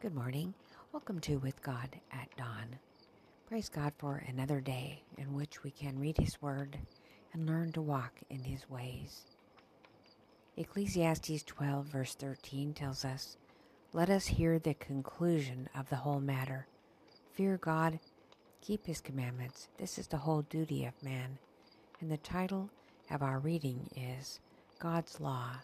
Good morning. Welcome to With God at Dawn. Praise God for another day in which we can read His Word and learn to walk in His ways. Ecclesiastes 12, verse 13 tells us, Let us hear the conclusion of the whole matter. Fear God, keep His commandments. This is the whole duty of man. And the title of our reading is God's Law.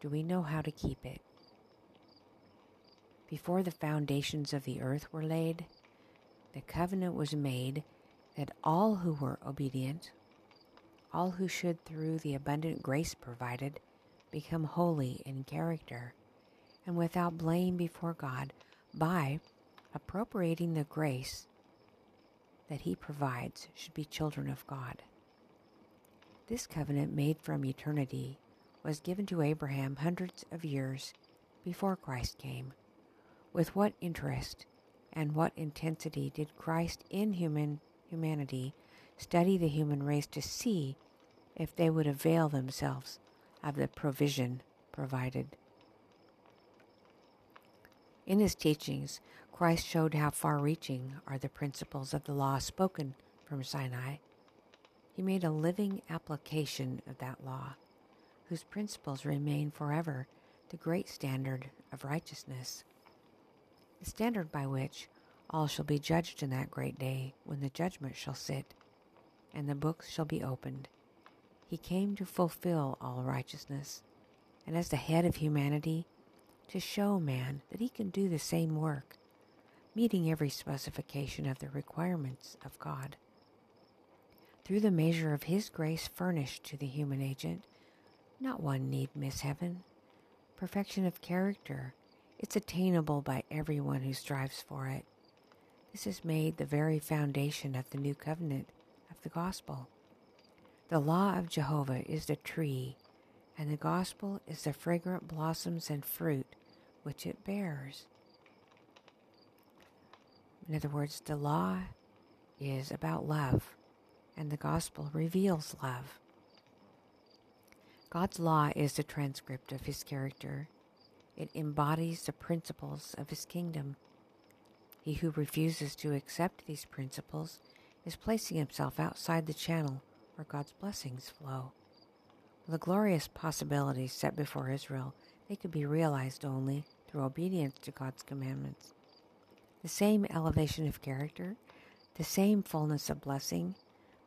Do we know how to keep it? Before the foundations of the earth were laid, the covenant was made that all who were obedient, all who should through the abundant grace provided, become holy in character and without blame before God by appropriating the grace that He provides should be children of God. This covenant made from eternity was given to Abraham hundreds of years before Christ came. With what interest and what intensity did Christ in human humanity study the human race to see if they would avail themselves of the provision provided? In his teachings, Christ showed how far reaching are the principles of the law spoken from Sinai. He made a living application of that law, whose principles remain forever the great standard of righteousness the standard by which all shall be judged in that great day when the judgment shall sit and the books shall be opened. He came to fulfill all righteousness, and as the head of humanity, to show man that he can do the same work, meeting every specification of the requirements of God. Through the measure of his grace furnished to the human agent, not one need miss heaven. Perfection of character, it's attainable by everyone who strives for it. This is made the very foundation of the new covenant of the gospel. The law of Jehovah is the tree, and the gospel is the fragrant blossoms and fruit which it bears. In other words, the law is about love, and the gospel reveals love. God's law is the transcript of his character. It embodies the principles of his kingdom. He who refuses to accept these principles is placing himself outside the channel where God's blessings flow. The glorious possibilities set before Israel, they could be realized only through obedience to God's commandments. The same elevation of character, the same fullness of blessing,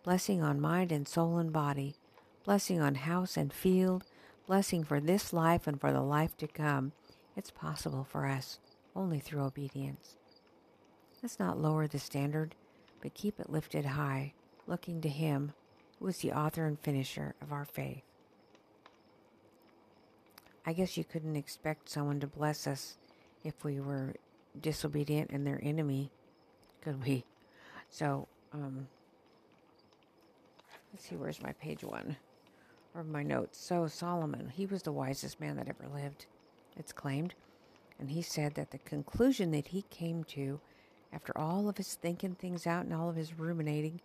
blessing on mind and soul and body, blessing on house and field, blessing for this life and for the life to come, it's possible for us only through obedience. Let's not lower the standard, but keep it lifted high, looking to Him who is the author and finisher of our faith. I guess you couldn't expect someone to bless us if we were disobedient and their enemy, could we? So, um, let's see, where's my page one? Or my notes. So Solomon, he was the wisest man that ever lived, it's claimed. And he said that the conclusion that he came to after all of his thinking things out and all of his ruminating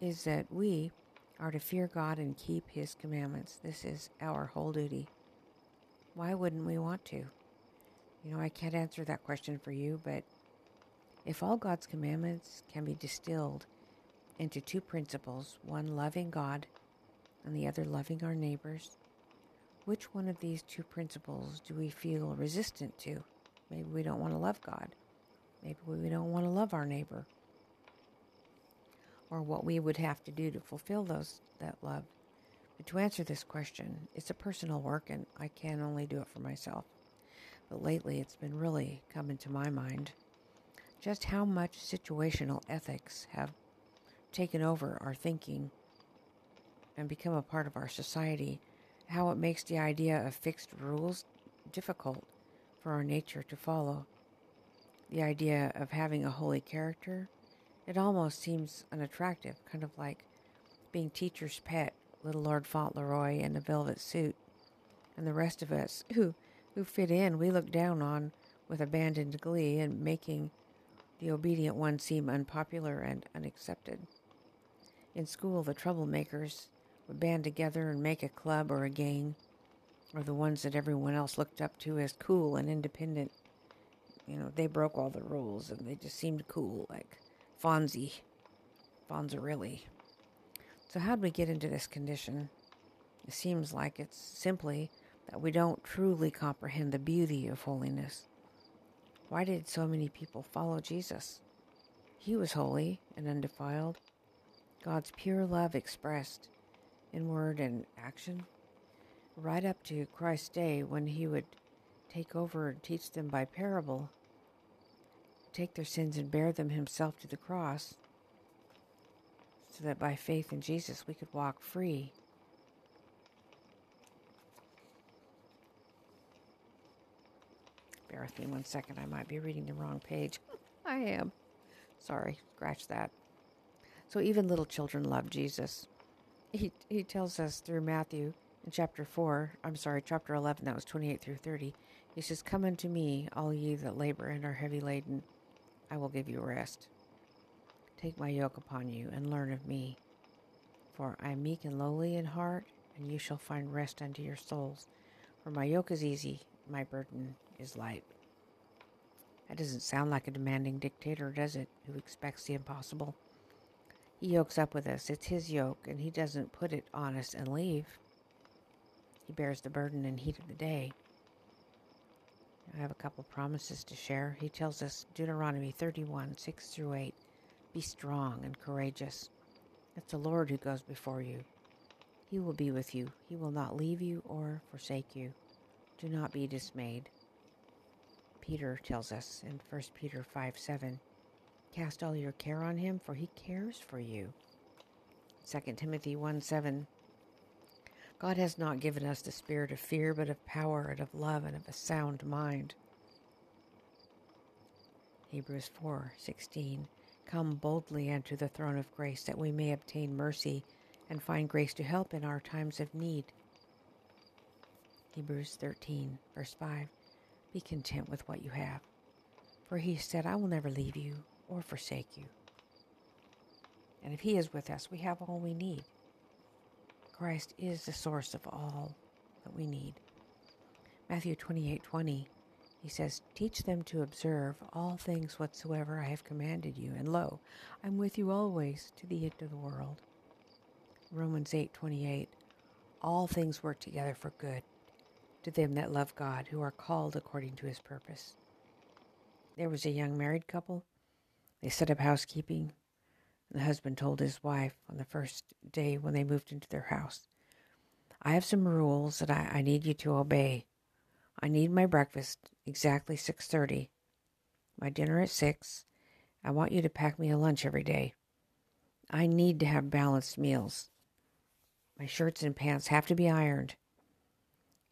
is that we are to fear God and keep his commandments. This is our whole duty. Why wouldn't we want to? You know, I can't answer that question for you, but if all God's commandments can be distilled into two principles one, loving God and the other loving our neighbors, which one of these two principles do we feel resistant to? Maybe we don't want to love God. Maybe we don't want to love our neighbor. Or what we would have to do to fulfill those that love. But to answer this question, it's a personal work and I can only do it for myself. But lately it's been really coming to my mind just how much situational ethics have taken over our thinking and become a part of our society, how it makes the idea of fixed rules difficult for our nature to follow. The idea of having a holy character, it almost seems unattractive, kind of like being teacher's pet, little Lord Fauntleroy in a velvet suit, and the rest of us who who fit in we look down on with abandoned glee and making the obedient one seem unpopular and unaccepted. In school, the troublemakers band together and make a club or a gang, or the ones that everyone else looked up to as cool and independent you know, they broke all the rules and they just seemed cool, like Fonzie, Fonzarelli. So, how did we get into this condition? It seems like it's simply that we don't truly comprehend the beauty of holiness. Why did so many people follow Jesus? He was holy and undefiled, God's pure love expressed in word and action, right up to Christ's day when he would take over and teach them by parable, take their sins and bear them himself to the cross, so that by faith in Jesus we could walk free. Bear with me one second, I might be reading the wrong page. I am. Sorry, scratch that. So even little children love Jesus. He, he tells us through Matthew in chapter 4, I'm sorry, chapter 11, that was 28 through 30. He says, Come unto me, all ye that labor and are heavy laden, I will give you rest. Take my yoke upon you and learn of me. For I am meek and lowly in heart, and you shall find rest unto your souls. For my yoke is easy, my burden is light. That doesn't sound like a demanding dictator, does it, who expects the impossible? He yokes up with us. It's his yoke, and he doesn't put it on us and leave. He bears the burden and heat of the day. I have a couple promises to share. He tells us, Deuteronomy 31, 6 through 8, Be strong and courageous. It's the Lord who goes before you. He will be with you. He will not leave you or forsake you. Do not be dismayed. Peter tells us in 1 Peter 5, 7, Cast all your care on him, for he cares for you. 2 Timothy 1 7. God has not given us the spirit of fear, but of power and of love and of a sound mind. Hebrews 4 16. Come boldly unto the throne of grace, that we may obtain mercy and find grace to help in our times of need. Hebrews 13, verse 5. Be content with what you have. For he said, I will never leave you or forsake you. And if He is with us, we have all we need. Christ is the source of all that we need. Matthew 28 20, he says, Teach them to observe all things whatsoever I have commanded you, and lo, I'm with you always to the end of the world. Romans 8 28, all things work together for good to them that love God, who are called according to his purpose. There was a young married couple they set up housekeeping. The husband told his wife on the first day when they moved into their house, I have some rules that I, I need you to obey. I need my breakfast exactly 6.30, my dinner at 6. I want you to pack me a lunch every day. I need to have balanced meals. My shirts and pants have to be ironed.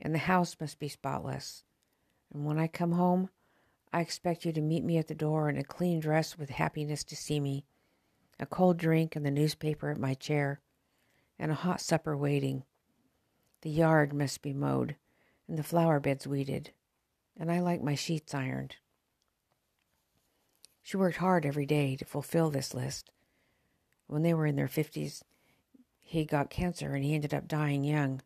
And the house must be spotless. And when I come home, I expect you to meet me at the door in a clean dress with happiness to see me, a cold drink and the newspaper at my chair, and a hot supper waiting. The yard must be mowed, and the flower beds weeded, and I like my sheets ironed. She worked hard every day to fulfill this list. When they were in their fifties, he got cancer and he ended up dying young.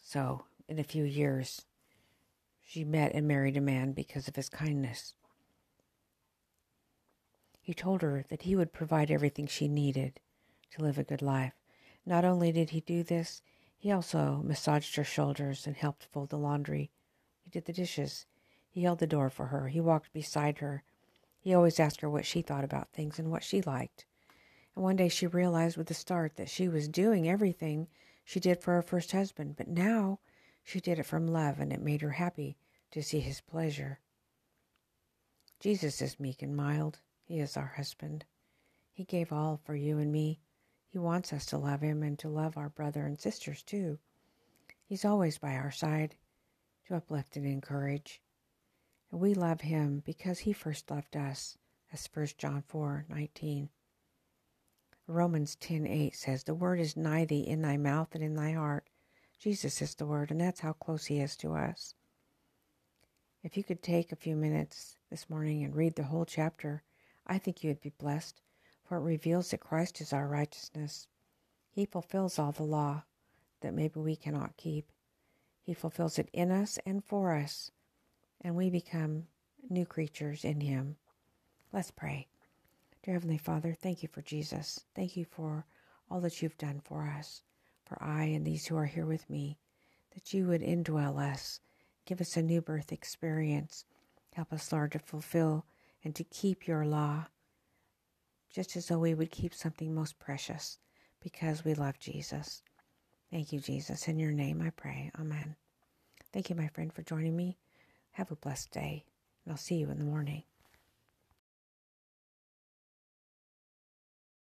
So, in a few years, she met and married a man because of his kindness. He told her that he would provide everything she needed to live a good life. Not only did he do this, he also massaged her shoulders and helped fold the laundry. He did the dishes. He held the door for her. He walked beside her. He always asked her what she thought about things and what she liked. And one day she realized with a start that she was doing everything she did for her first husband, but now she did it from love, and it made her happy to see his pleasure. Jesus is meek and mild. He is our husband. He gave all for you and me. He wants us to love him and to love our brother and sisters too. He's always by our side to uplift and encourage. And we love him because he first loved us, as 1 John 4 19. Romans 10 8 says, The word is nigh thee in thy mouth and in thy heart. Jesus is the Word, and that's how close He is to us. If you could take a few minutes this morning and read the whole chapter, I think you would be blessed, for it reveals that Christ is our righteousness. He fulfills all the law that maybe we cannot keep. He fulfills it in us and for us, and we become new creatures in Him. Let's pray. Dear Heavenly Father, thank you for Jesus. Thank you for all that you've done for us, for I and these who are here with me, that you would indwell us, give us a new birth experience. Help us, Lord, to fulfill and to keep your law, just as though we would keep something most precious, because we love Jesus. Thank you, Jesus. In your name I pray. Amen. Thank you, my friend, for joining me. Have a blessed day, and I'll see you in the morning.